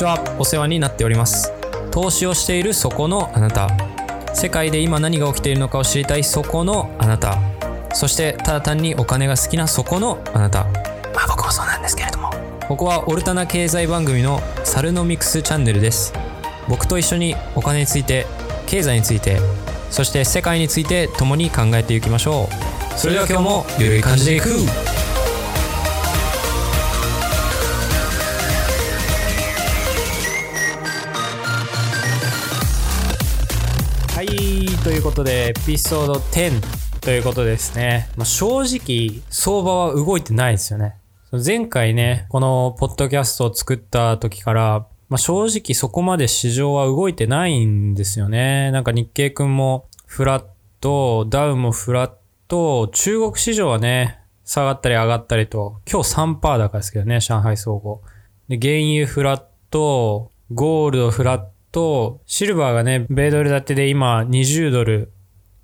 ちは。お世話になっております。投資をしているそこのあなた。世界で今何が起きているのかを知りたい。そこのあなた。そしてただ単にお金が好きなそこのあなた。まあ僕もそうなんですけれども。ここはオルタナ経済番組のサルノミクスチャンネルです。僕と一緒にお金について経済についてそして世界について共に考えていきましょう。それでは今日もゆるい感じでいくということでエピソード10ということですね、まあ、正直相場は動いてないですよね前回ねこのポッドキャストを作った時からまあ、正直そこまで市場は動いてないんですよね。なんか日経くんもフラット、ダウもフラット、中国市場はね、下がったり上がったりと、今日3%高ですけどね、上海総合。で、原油フラット、ゴールドフラットト、シルバーがね、米ドル建てで今20ドル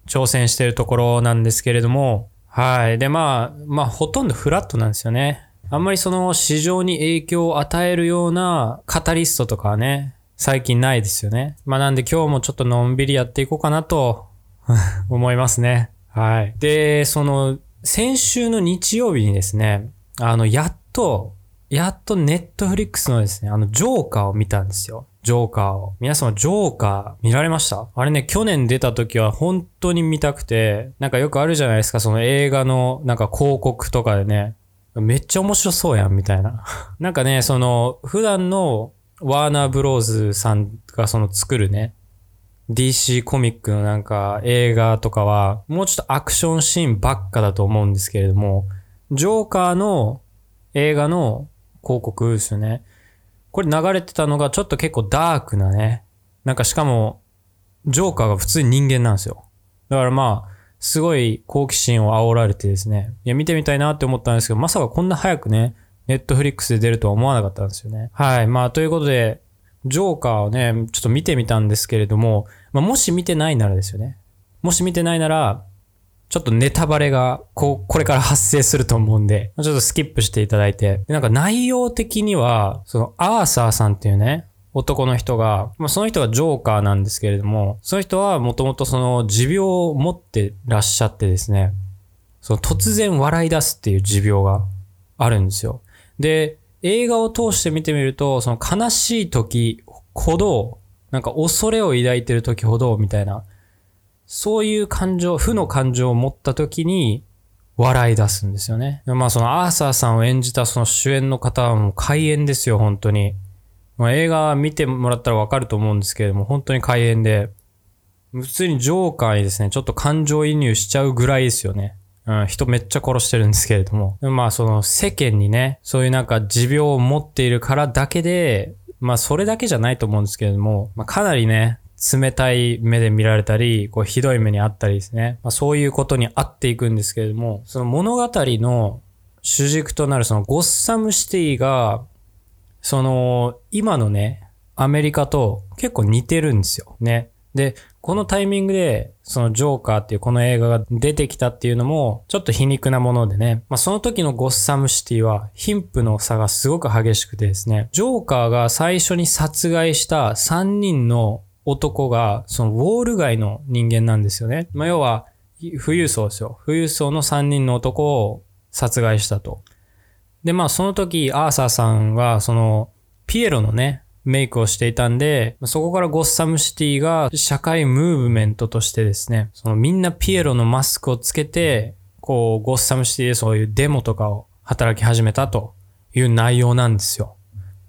挑戦してるところなんですけれども、はい。で、まあ、まあ、ほとんどフラットなんですよね。あんまりその市場に影響を与えるようなカタリストとかはね、最近ないですよね。まあなんで今日もちょっとのんびりやっていこうかなと 思いますね。はい。で、その、先週の日曜日にですね、あの、やっと、やっとネットフリックスのですね、あの、ジョーカーを見たんですよ。ジョーカーを。皆様、ジョーカー見られました？あれね、去年出た時は本当に見たくて、なんかよくあるじゃないですか、その映画のなんか広告とかでね、めっちゃ面白そうやん、みたいな。なんかね、その、普段のワーナーブローズさんがその作るね、DC コミックのなんか映画とかは、もうちょっとアクションシーンばっかだと思うんですけれども、ジョーカーの映画の広告ですよね。これ流れてたのがちょっと結構ダークなね。なんかしかも、ジョーカーが普通に人間なんですよ。だからまあ、すごい好奇心を煽られてですね、いや、見てみたいなって思ったんですけど、まさかこんな早くね、ネットフリックスで出るとは思わなかったんですよね。はい。まあ、ということで、ジョーカーをね、ちょっと見てみたんですけれども、まあ、もし見てないならですよね。もし見てないなら、ちょっとネタバレが、こう、これから発生すると思うんで、ちょっとスキップしていただいて。なんか内容的には、その、アーサーさんっていうね、男の人が、まあ、その人がジョーカーなんですけれども、その人はもともとその持病を持ってらっしゃってですね、その突然笑い出すっていう持病があるんですよ。で、映画を通して見てみると、その悲しい時ほど、なんか恐れを抱いてる時ほど、みたいな、そういう感情、負の感情を持った時に、笑い出すんですよね。まあそのアーサーさんを演じたその主演の方はもう開演ですよ、本当に。まあ、映画見てもらったらわかると思うんですけれども、本当に開演で、普通にジョーカーにですね、ちょっと感情移入しちゃうぐらいですよね。うん、人めっちゃ殺してるんですけれども。まあその世間にね、そういうなんか持病を持っているからだけで、まあそれだけじゃないと思うんですけれども、まあかなりね、冷たい目で見られたり、こうひどい目にあったりですね。まあそういうことにあっていくんですけれども、その物語の主軸となるそのゴッサムシティがその、今のね、アメリカと結構似てるんですよ。ね。で、このタイミングで、そのジョーカーっていうこの映画が出てきたっていうのも、ちょっと皮肉なものでね。まあ、その時のゴッサムシティは、貧富の差がすごく激しくてですね、ジョーカーが最初に殺害した3人の男が、そのウォール街の人間なんですよね。まあ、要は、富裕層ですよ。富裕層の3人の男を殺害したと。で、まあその時、アーサーさんは、その、ピエロのね、メイクをしていたんで、そこからゴッサムシティが社会ムーブメントとしてですね、そのみんなピエロのマスクをつけて、こう、ゴッサムシティでそういうデモとかを働き始めたという内容なんですよ。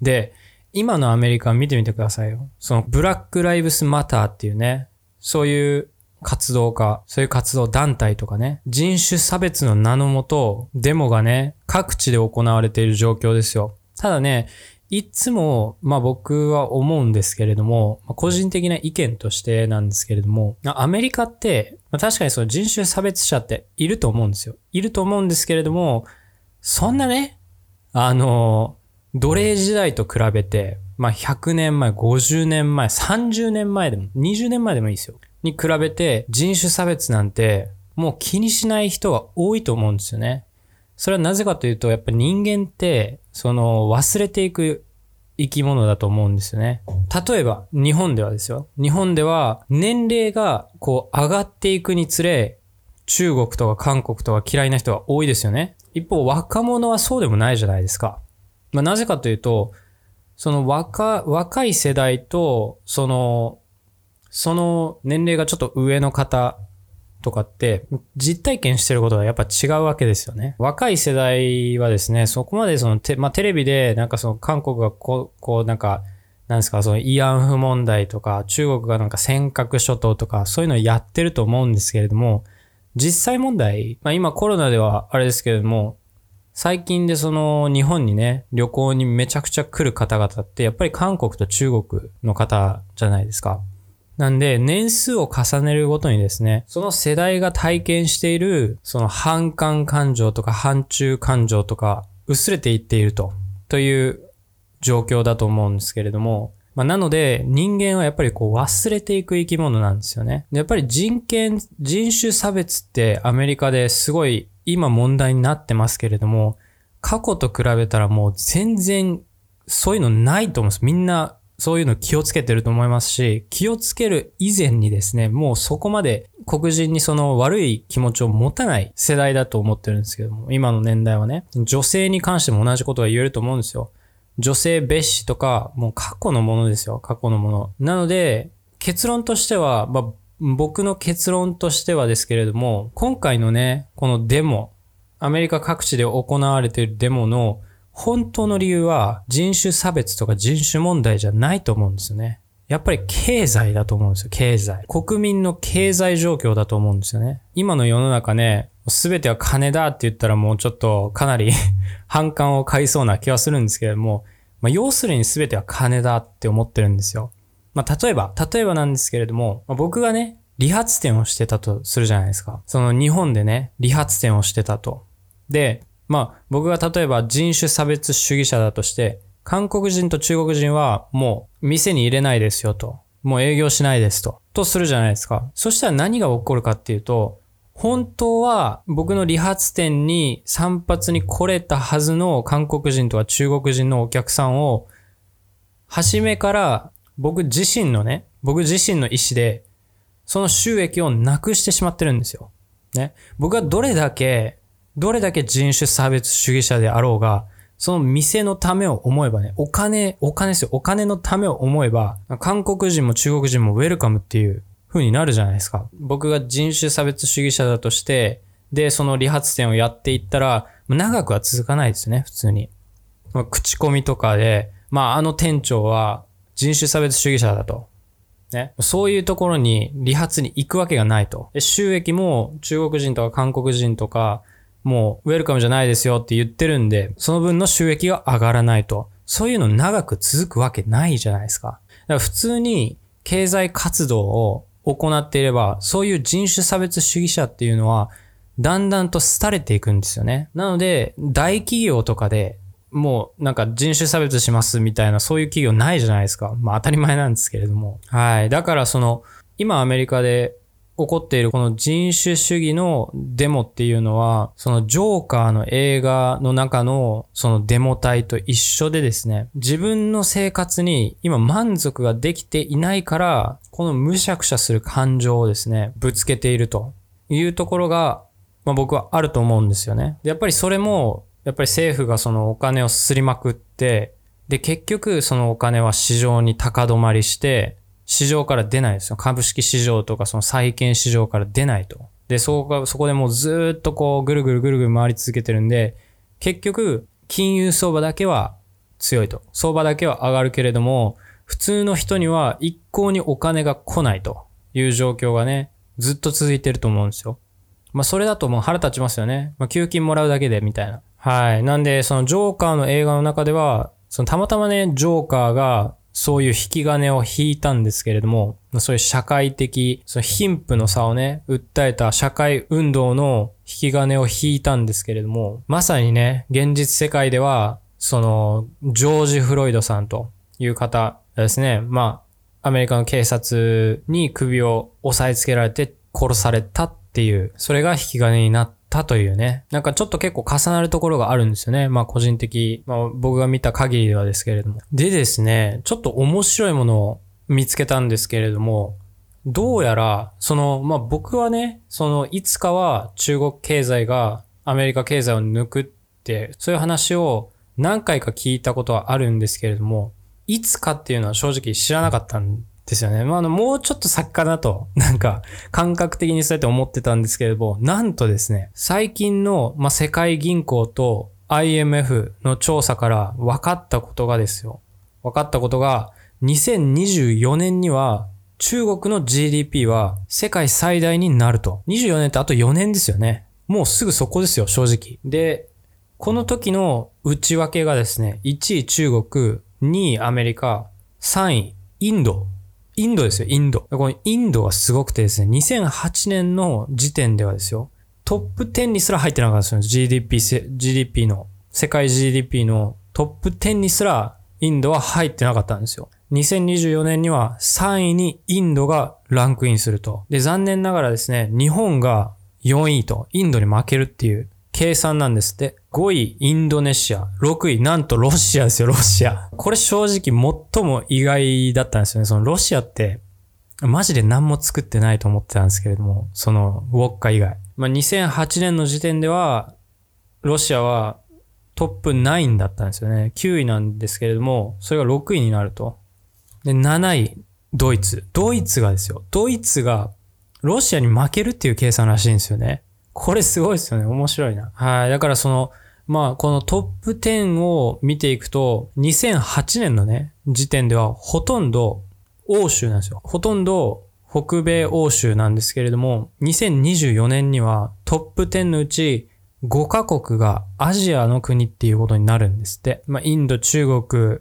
で、今のアメリカ見てみてくださいよ。そのブラックライブスマターっていうね、そういう活動家、そういう活動団体とかね、人種差別の名のもと、デモがね、各地で行われている状況ですよ。ただね、いつも、まあ僕は思うんですけれども、個人的な意見としてなんですけれども、アメリカって、まあ、確かにその人種差別者っていると思うんですよ。いると思うんですけれども、そんなね、あの、奴隷時代と比べて、まあ100年前、50年前、30年前でも、20年前でもいいですよ。に比べて人種差別なんてもう気にしない人が多いと思うんですよね。それはなぜかというと、やっぱ人間って、その忘れていく生き物だと思うんですよね。例えば、日本ではですよ。日本では年齢がこう上がっていくにつれ、中国とか韓国とか嫌いな人が多いですよね。一方、若者はそうでもないじゃないですか。まあ、なぜかというと、その若、若い世代と、その、その年齢がちょっと上の方とかって、実体験してることがやっぱ違うわけですよね。若い世代はですね、そこまでそのテ、まあ、テレビでなんかその韓国がこう、こうなんか、なんですか、その慰安婦問題とか、中国がなんか尖閣諸島とか、そういうのをやってると思うんですけれども、実際問題、まあ今コロナではあれですけれども、最近でその日本にね、旅行にめちゃくちゃ来る方々ってやっぱり韓国と中国の方じゃないですか。なんで、年数を重ねるごとにですね、その世代が体験している、その反感感情とか反中感情とか、薄れていっていると、という状況だと思うんですけれども、まあ、なので、人間はやっぱりこう忘れていく生き物なんですよね。やっぱり人権、人種差別ってアメリカですごい今問題になってますけれども、過去と比べたらもう全然そういうのないと思うんです。みんなそういうの気をつけてると思いますし、気をつける以前にですね、もうそこまで黒人にその悪い気持ちを持たない世代だと思ってるんですけども、今の年代はね、女性に関しても同じことが言えると思うんですよ。女性蔑視とか、もう過去のものですよ、過去のもの。なので、結論としては、まあ、僕の結論としてはですけれども、今回のね、このデモ、アメリカ各地で行われているデモの本当の理由は人種差別とか人種問題じゃないと思うんですよね。やっぱり経済だと思うんですよ、経済。国民の経済状況だと思うんですよね。今の世の中ね、すべては金だって言ったらもうちょっとかなり 反感を買いそうな気はするんですけれども、まあ、要するにすべては金だって思ってるんですよ。まあ、例えば、例えばなんですけれども、まあ、僕がね、理髪店をしてたとするじゃないですか。その日本でね、理髪店をしてたと。で、まあ僕が例えば人種差別主義者だとして、韓国人と中国人はもう店に入れないですよと。もう営業しないですと。とするじゃないですか。そしたら何が起こるかっていうと、本当は僕の理髪店に散髪に来れたはずの韓国人とか中国人のお客さんを、初めから僕自身のね、僕自身の意思で、その収益をなくしてしまってるんですよ。ね。僕はどれだけどれだけ人種差別主義者であろうが、その店のためを思えばね、お金、お金ですよ。お金のためを思えば、韓国人も中国人もウェルカムっていう風になるじゃないですか。僕が人種差別主義者だとして、で、その理髪店をやっていったら、長くは続かないですね、普通に。口コミとかで、まあ、あの店長は人種差別主義者だと。ね。そういうところに理髪に行くわけがないと。収益も中国人とか韓国人とか、もうウェルカムじゃないですよって言ってるんで、その分の収益が上がらないと。そういうの長く続くわけないじゃないですか。だから普通に経済活動を行っていれば、そういう人種差別主義者っていうのは、だんだんと廃れていくんですよね。なので、大企業とかで、もうなんか人種差別しますみたいなそういう企業ないじゃないですか。まあ当たり前なんですけれども。はい。だからその、今アメリカで起こっているこの人種主義のデモっていうのは、そのジョーカーの映画の中のそのデモ隊と一緒でですね、自分の生活に今満足ができていないから、このむしゃくしゃする感情をですね、ぶつけているというところが、まあ僕はあると思うんですよね。やっぱりそれも、やっぱり政府がそのお金をすりまくって、で、結局そのお金は市場に高止まりして、市場から出ないですよ。株式市場とかその債券市場から出ないと。で、そこが、そこでもうずっとこうぐるぐるぐるぐる回り続けてるんで、結局、金融相場だけは強いと。相場だけは上がるけれども、普通の人には一向にお金が来ないという状況がね、ずっと続いてると思うんですよ。まあそれだともう腹立ちますよね。まあ給金もらうだけでみたいな。はい。なんで、そのジョーカーの映画の中では、そのたまたまね、ジョーカーがそういう引き金を引いたんですけれども、そういう社会的、その貧富の差をね、訴えた社会運動の引き金を引いたんですけれども、まさにね、現実世界では、その、ジョージ・フロイドさんという方ですね、まあ、アメリカの警察に首を押さえつけられて殺されたっていう、それが引き金になったというね。なんかちょっと結構重なるところがあるんですよね。まあ個人的、まあ僕が見た限りではですけれども。でですね、ちょっと面白いものを見つけたんですけれども、どうやら、その、まあ僕はね、その、いつかは中国経済がアメリカ経済を抜くって、そういう話を何回か聞いたことはあるんですけれども、いつかっていうのは正直知らなかったんですよね。まあ、あの、もうちょっと先かなと、なんか、感覚的にそうやって思ってたんですけれども、なんとですね、最近の、まあ、世界銀行と IMF の調査から分かったことがですよ。分かったことが、2024年には中国の GDP は世界最大になると。24年ってあと4年ですよね。もうすぐそこですよ、正直。で、この時の内訳がですね、1位中国、2位アメリカ、3位インドインドですよ、インド。このインドがすごくてですね、2008年の時点ではですよ、トップ10にすら入ってなかったんですよ。GDP、GDP の、世界 GDP のトップ10にすらインドは入ってなかったんですよ。2024年には3位にインドがランクインすると。で、残念ながらですね、日本が4位とインドに負けるっていう計算なんですって。5位、インドネシア。6位、なんとロシアですよ、ロシア。これ正直最も意外だったんですよね。そのロシアって、マジで何も作ってないと思ってたんですけれども、そのウォッカ以外。まあ、2008年の時点では、ロシアはトップ9だったんですよね。9位なんですけれども、それが6位になると。で、7位、ドイツ。ドイツがですよ。ドイツがロシアに負けるっていう計算らしいんですよね。これすごいですよね。面白いな。はい。だからその、まあ、このトップ10を見ていくと、2008年のね、時点ではほとんど欧州なんですよ。ほとんど北米欧州なんですけれども、2024年にはトップ10のうち5カ国がアジアの国っていうことになるんですって。まあ、インド、中国、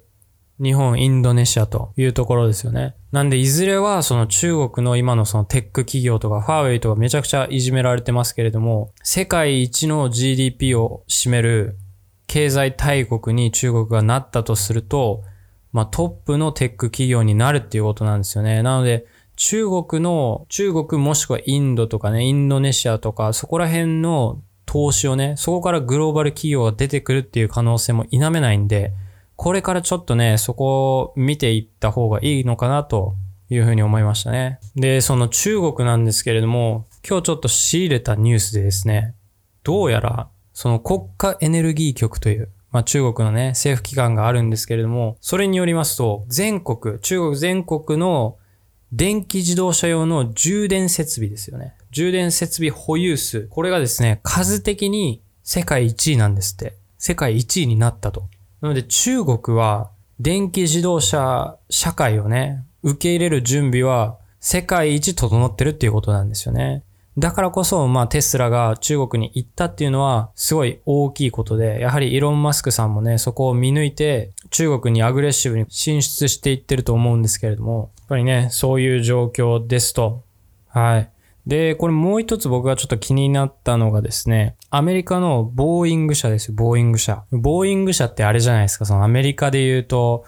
日本、インドネシアというところですよね。なんで、いずれはその中国の今のそのテック企業とか、ファーウェイとかめちゃくちゃいじめられてますけれども、世界一の GDP を占める経済大国に中国がなったとすると、まあトップのテック企業になるっていうことなんですよね。なので、中国の、中国もしくはインドとかね、インドネシアとか、そこら辺の投資をね、そこからグローバル企業が出てくるっていう可能性も否めないんで、これからちょっとね、そこを見ていった方がいいのかなというふうに思いましたね。で、その中国なんですけれども、今日ちょっと仕入れたニュースでですね、どうやら、その国家エネルギー局という、まあ中国のね、政府機関があるんですけれども、それによりますと、全国、中国全国の電気自動車用の充電設備ですよね。充電設備保有数。これがですね、数的に世界1位なんですって。世界1位になったと。なので中国は電気自動車社会をね、受け入れる準備は世界一整ってるっていうことなんですよね。だからこそ、まあテスラが中国に行ったっていうのはすごい大きいことで、やはりイーロン・マスクさんもね、そこを見抜いて中国にアグレッシブに進出していってると思うんですけれども、やっぱりね、そういう状況ですと。はい。で、これもう一つ僕がちょっと気になったのがですね、アメリカのボーイング社ですよ、ボーイング社。ボーイング社ってあれじゃないですか、そのアメリカで言うと、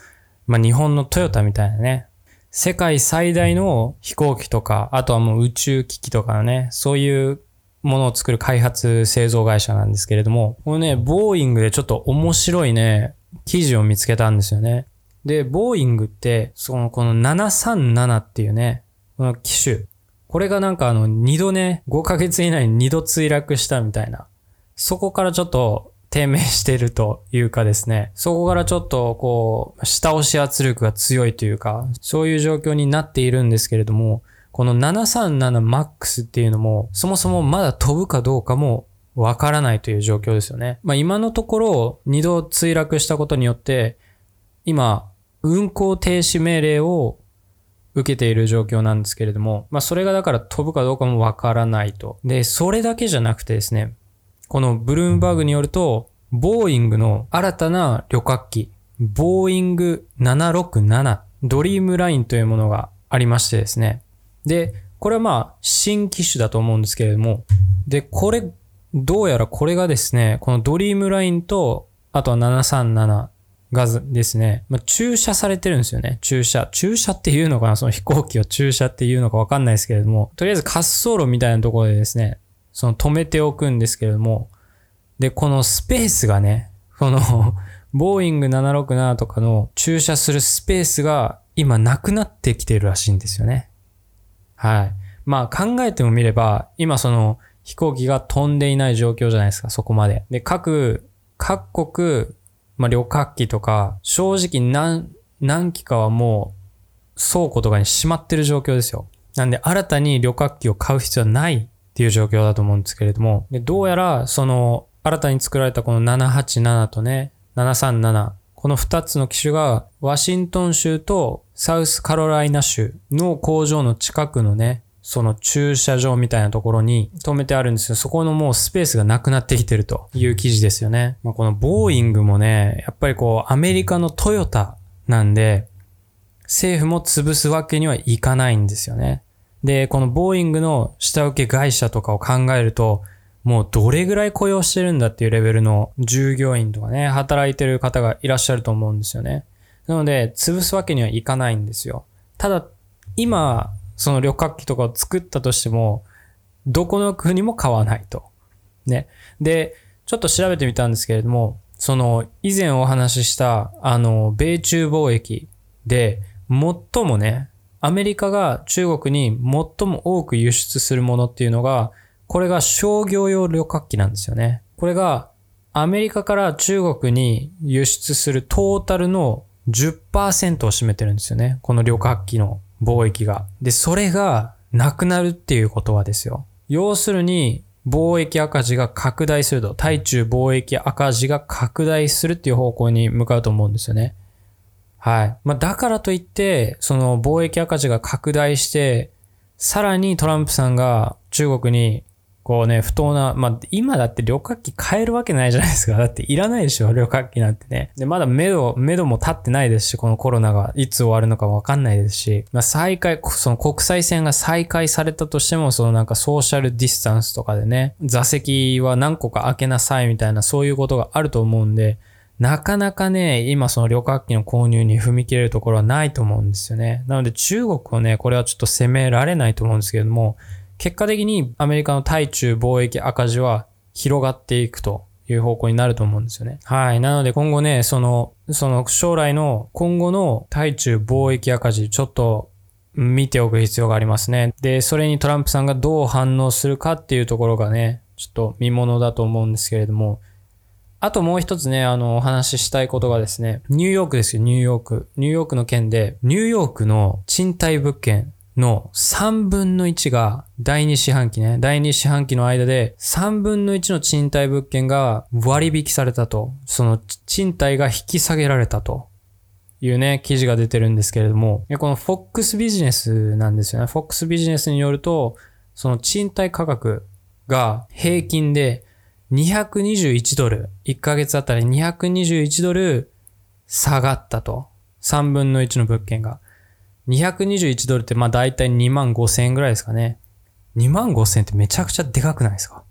まあ、日本のトヨタみたいなね、世界最大の飛行機とか、あとはもう宇宙機器とかのね、そういうものを作る開発製造会社なんですけれども、このね、ボーイングでちょっと面白いね、記事を見つけたんですよね。で、ボーイングって、その、この737っていうね、この機種、これがなんかあの、二度ね、5ヶ月以内に二度墜落したみたいな。そこからちょっと低迷してるというかですね、そこからちょっとこう、下押し圧力が強いというか、そういう状況になっているんですけれども、この 737MAX っていうのも、そもそもまだ飛ぶかどうかもわからないという状況ですよね。まあ今のところ、二度墜落したことによって、今、運行停止命令を受けている状況なんですけれども、まあそれがだから飛ぶかどうかもわからないと。で、それだけじゃなくてですね、このブルームバーグによると、ボーイングの新たな旅客機、ボーイング767ドリームラインというものがありましてですね。で、これはまあ新機種だと思うんですけれども、で、これ、どうやらこれがですね、このドリームラインと、あとは737がですね、まあ、駐車されてるんですよね。駐車。駐車っていうのかな？その飛行機を駐車っていうのかわかんないですけれども、とりあえず滑走路みたいなところでですね、その止めておくんですけれども、で、このスペースがね、この ボーイング767とかの駐車するスペースが今なくなってきてるらしいんですよね。はい。まあ考えてもみれば、今その飛行機が飛んでいない状況じゃないですか、そこまで。で、各、各国、まあ旅客機とか、正直何、何機かはもう倉庫とかにしまってる状況ですよ。なんで新たに旅客機を買う必要はないっていう状況だと思うんですけれども、でどうやらその新たに作られたこの787とね、737、この2つの機種がワシントン州とサウスカロライナ州の工場の近くのね、その駐車場みたいなところに止めてあるんですよ。そこのもうスペースがなくなってきてるという記事ですよね。まあ、このボーイングもね、やっぱりこうアメリカのトヨタなんで、政府も潰すわけにはいかないんですよね。で、このボーイングの下請け会社とかを考えると、もうどれぐらい雇用してるんだっていうレベルの従業員とかね、働いてる方がいらっしゃると思うんですよね。なので、潰すわけにはいかないんですよ。ただ、今、その旅客機とかを作ったとしても、どこの国も買わないと。ね。で、ちょっと調べてみたんですけれども、その、以前お話しした、あの、米中貿易で、最もね、アメリカが中国に最も多く輸出するものっていうのが、これが商業用旅客機なんですよね。これがアメリカから中国に輸出するトータルの10%を占めてるんですよね。この旅客機の貿易が。で、それがなくなるっていうことはですよ。要するに、貿易赤字が拡大すると、対中貿易赤字が拡大するっていう方向に向かうと思うんですよね。はい。まあ、だからといって、その貿易赤字が拡大して、さらにトランプさんが中国にこうね、不当な、まあ、今だって旅客機買えるわけないじゃないですか。だっていらないでしょ、旅客機なんてね。で、まだ目処、目処も立ってないですし、このコロナがいつ終わるのかわかんないですし、まあ、再開、その国際線が再開されたとしても、そのなんかソーシャルディスタンスとかでね、座席は何個か開けなさいみたいな、そういうことがあると思うんで、なかなかね、今その旅客機の購入に踏み切れるところはないと思うんですよね。なので中国をね、これはちょっと責められないと思うんですけども、結果的にアメリカの対中貿易赤字は広がっていくという方向になると思うんですよね。はい。なので今後ね、その、その将来の今後の対中貿易赤字、ちょっと見ておく必要がありますね。で、それにトランプさんがどう反応するかっていうところがね、ちょっと見物だと思うんですけれども、あともう一つね、あの、お話ししたいことがですね、ニューヨークですよ、ニューヨーク。ニューヨークの件で、ニューヨークの賃貸物件の3分の1が第2四半期ね、第2四半期の間で3分の1の賃貸物件が割引されたと、その賃貸が引き下げられたというね、記事が出てるんですけれども、この FOX ビジネスなんですよね。FOX ビジネスによると、その賃貸価格が平均で221ドル、1ヶ月あたり221ドル下がったと。3分の1の物件が。221ドルってまあ大体2万5千円ぐらいですかね。2万5千円ってめちゃくちゃでかくないですか？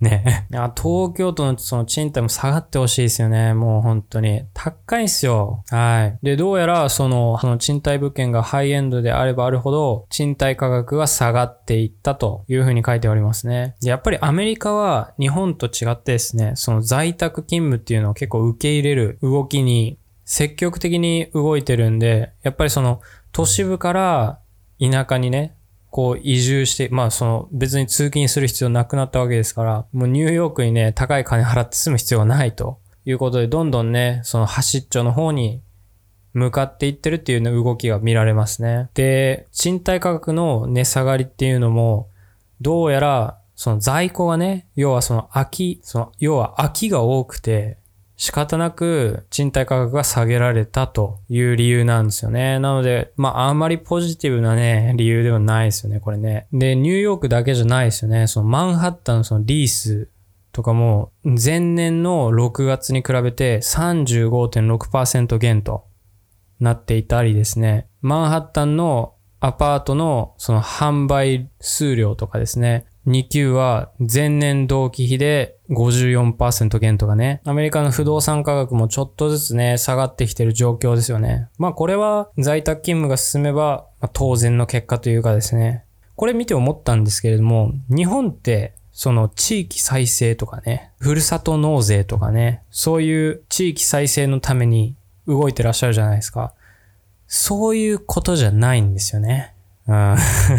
ねいや、東京都のその賃貸も下がってほしいですよね。もう本当に。高いんすよ。はい。で、どうやらその、その賃貸物件がハイエンドであればあるほど、賃貸価格が下がっていったというふうに書いておりますね。やっぱりアメリカは日本と違ってですね、その在宅勤務っていうのを結構受け入れる動きに積極的に動いてるんで、やっぱりその都市部から田舎にね、こう移住して、まあその別に通勤する必要なくなったわけですから、もうニューヨークにね、高い金払って住む必要がないということで、どんどんね、その端っちょの方に向かっていってるっていう動きが見られますね。で、賃貸価格の値下がりっていうのも、どうやらその在庫がね、要はその空き、その、要は空きが多くて、仕方なく賃貸価格が下げられたという理由なんですよね。なので、まあ、あまりポジティブなね、理由ではないですよね、これね。で、ニューヨークだけじゃないですよね。そのマンハッタンのそのリースとかも、前年の6月に比べて35.6%減となっていたりですね。マンハッタンのアパートのその販売数量とかですね。2級は前年同期比で54%減とかね。アメリカの不動産価格もちょっとずつね、下がってきてる状況ですよね。まあこれは在宅勤務が進めば、まあ、当然の結果というかですね。これ見て思ったんですけれども、日本ってその地域再生とかね、ふるさと納税とかね、そういう地域再生のために動いてらっしゃるじゃないですか。そういうことじゃないんですよね。うん、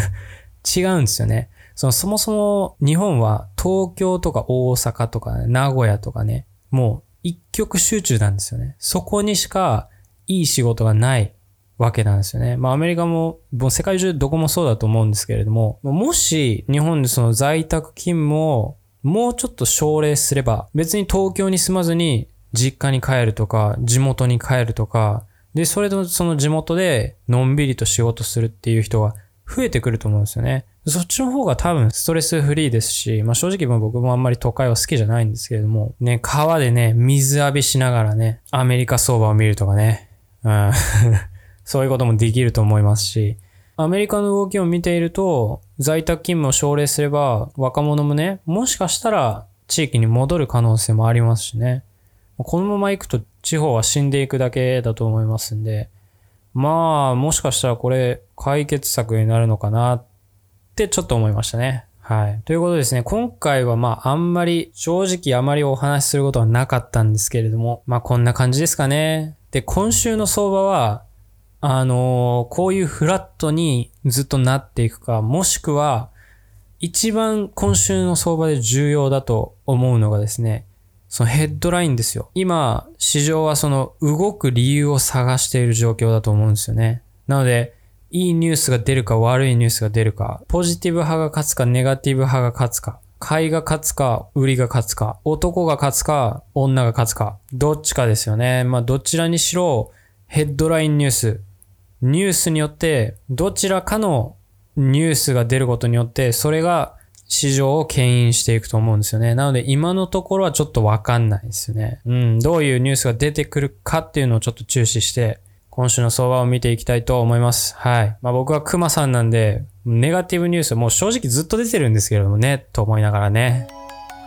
違うんですよね。そのそもそも日本は東京とか大阪とか、ね、名古屋とかね、もう一極集中なんですよね。そこにしかいい仕事がないわけなんですよね。まあアメリカも、もう世界中どこもそうだと思うんですけれども、もし日本でその在宅勤務をもうちょっと奨励すれば、別に東京に住まずに実家に帰るとか、地元に帰るとか、で、それとその地元でのんびりと仕事するっていう人が増えてくると思うんですよね。そっちの方が多分ストレスフリーですし、まあ正直も僕もあんまり都会は好きじゃないんですけれども、ね、川でね、水浴びしながらね、アメリカ相場を見るとかね、うん、そういうこともできると思いますし、アメリカの動きを見ていると、在宅勤務を奨励すれば、若者もね、もしかしたら地域に戻る可能性もありますしね。このまま行くと地方は死んでいくだけだと思いますんで、まあ、もしかしたらこれ解決策になるのかなってちょっと思いましたね。はい。ということですね、今回はまあ、あんまり、正直あまりお話しすることはなかったんですけれども、まあ、こんな感じですかね。で、今週の相場は、あのー、こういうフラットにずっとなっていくか、もしくは、一番今週の相場で重要だと思うのがですね、そのヘッドラインですよ。今、市場はその動く理由を探している状況だと思うんですよね。なので、いいニュースが出るか悪いニュースが出るか、ポジティブ派が勝つかネガティブ派が勝つか、買いが勝つか、売りが勝つか、男が勝つか、女が勝つか、どっちかですよね。まあ、どちらにしろ、ヘッドラインニュース、ニュースによって、どちらかのニュースが出ることによって、それが市場を牽引していくと思うんですよね。なので今のところはちょっとわかんないですよね。うん、どういうニュースが出てくるかっていうのをちょっと注視して、今週の相場を見ていきたいと思います。はい。まあ僕はクマさんなんで、ネガティブニュースもう正直ずっと出てるんですけれどもね、と思いながらね。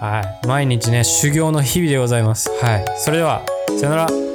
はい。毎日ね、修行の日々でございます。はい。それでは、さよなら。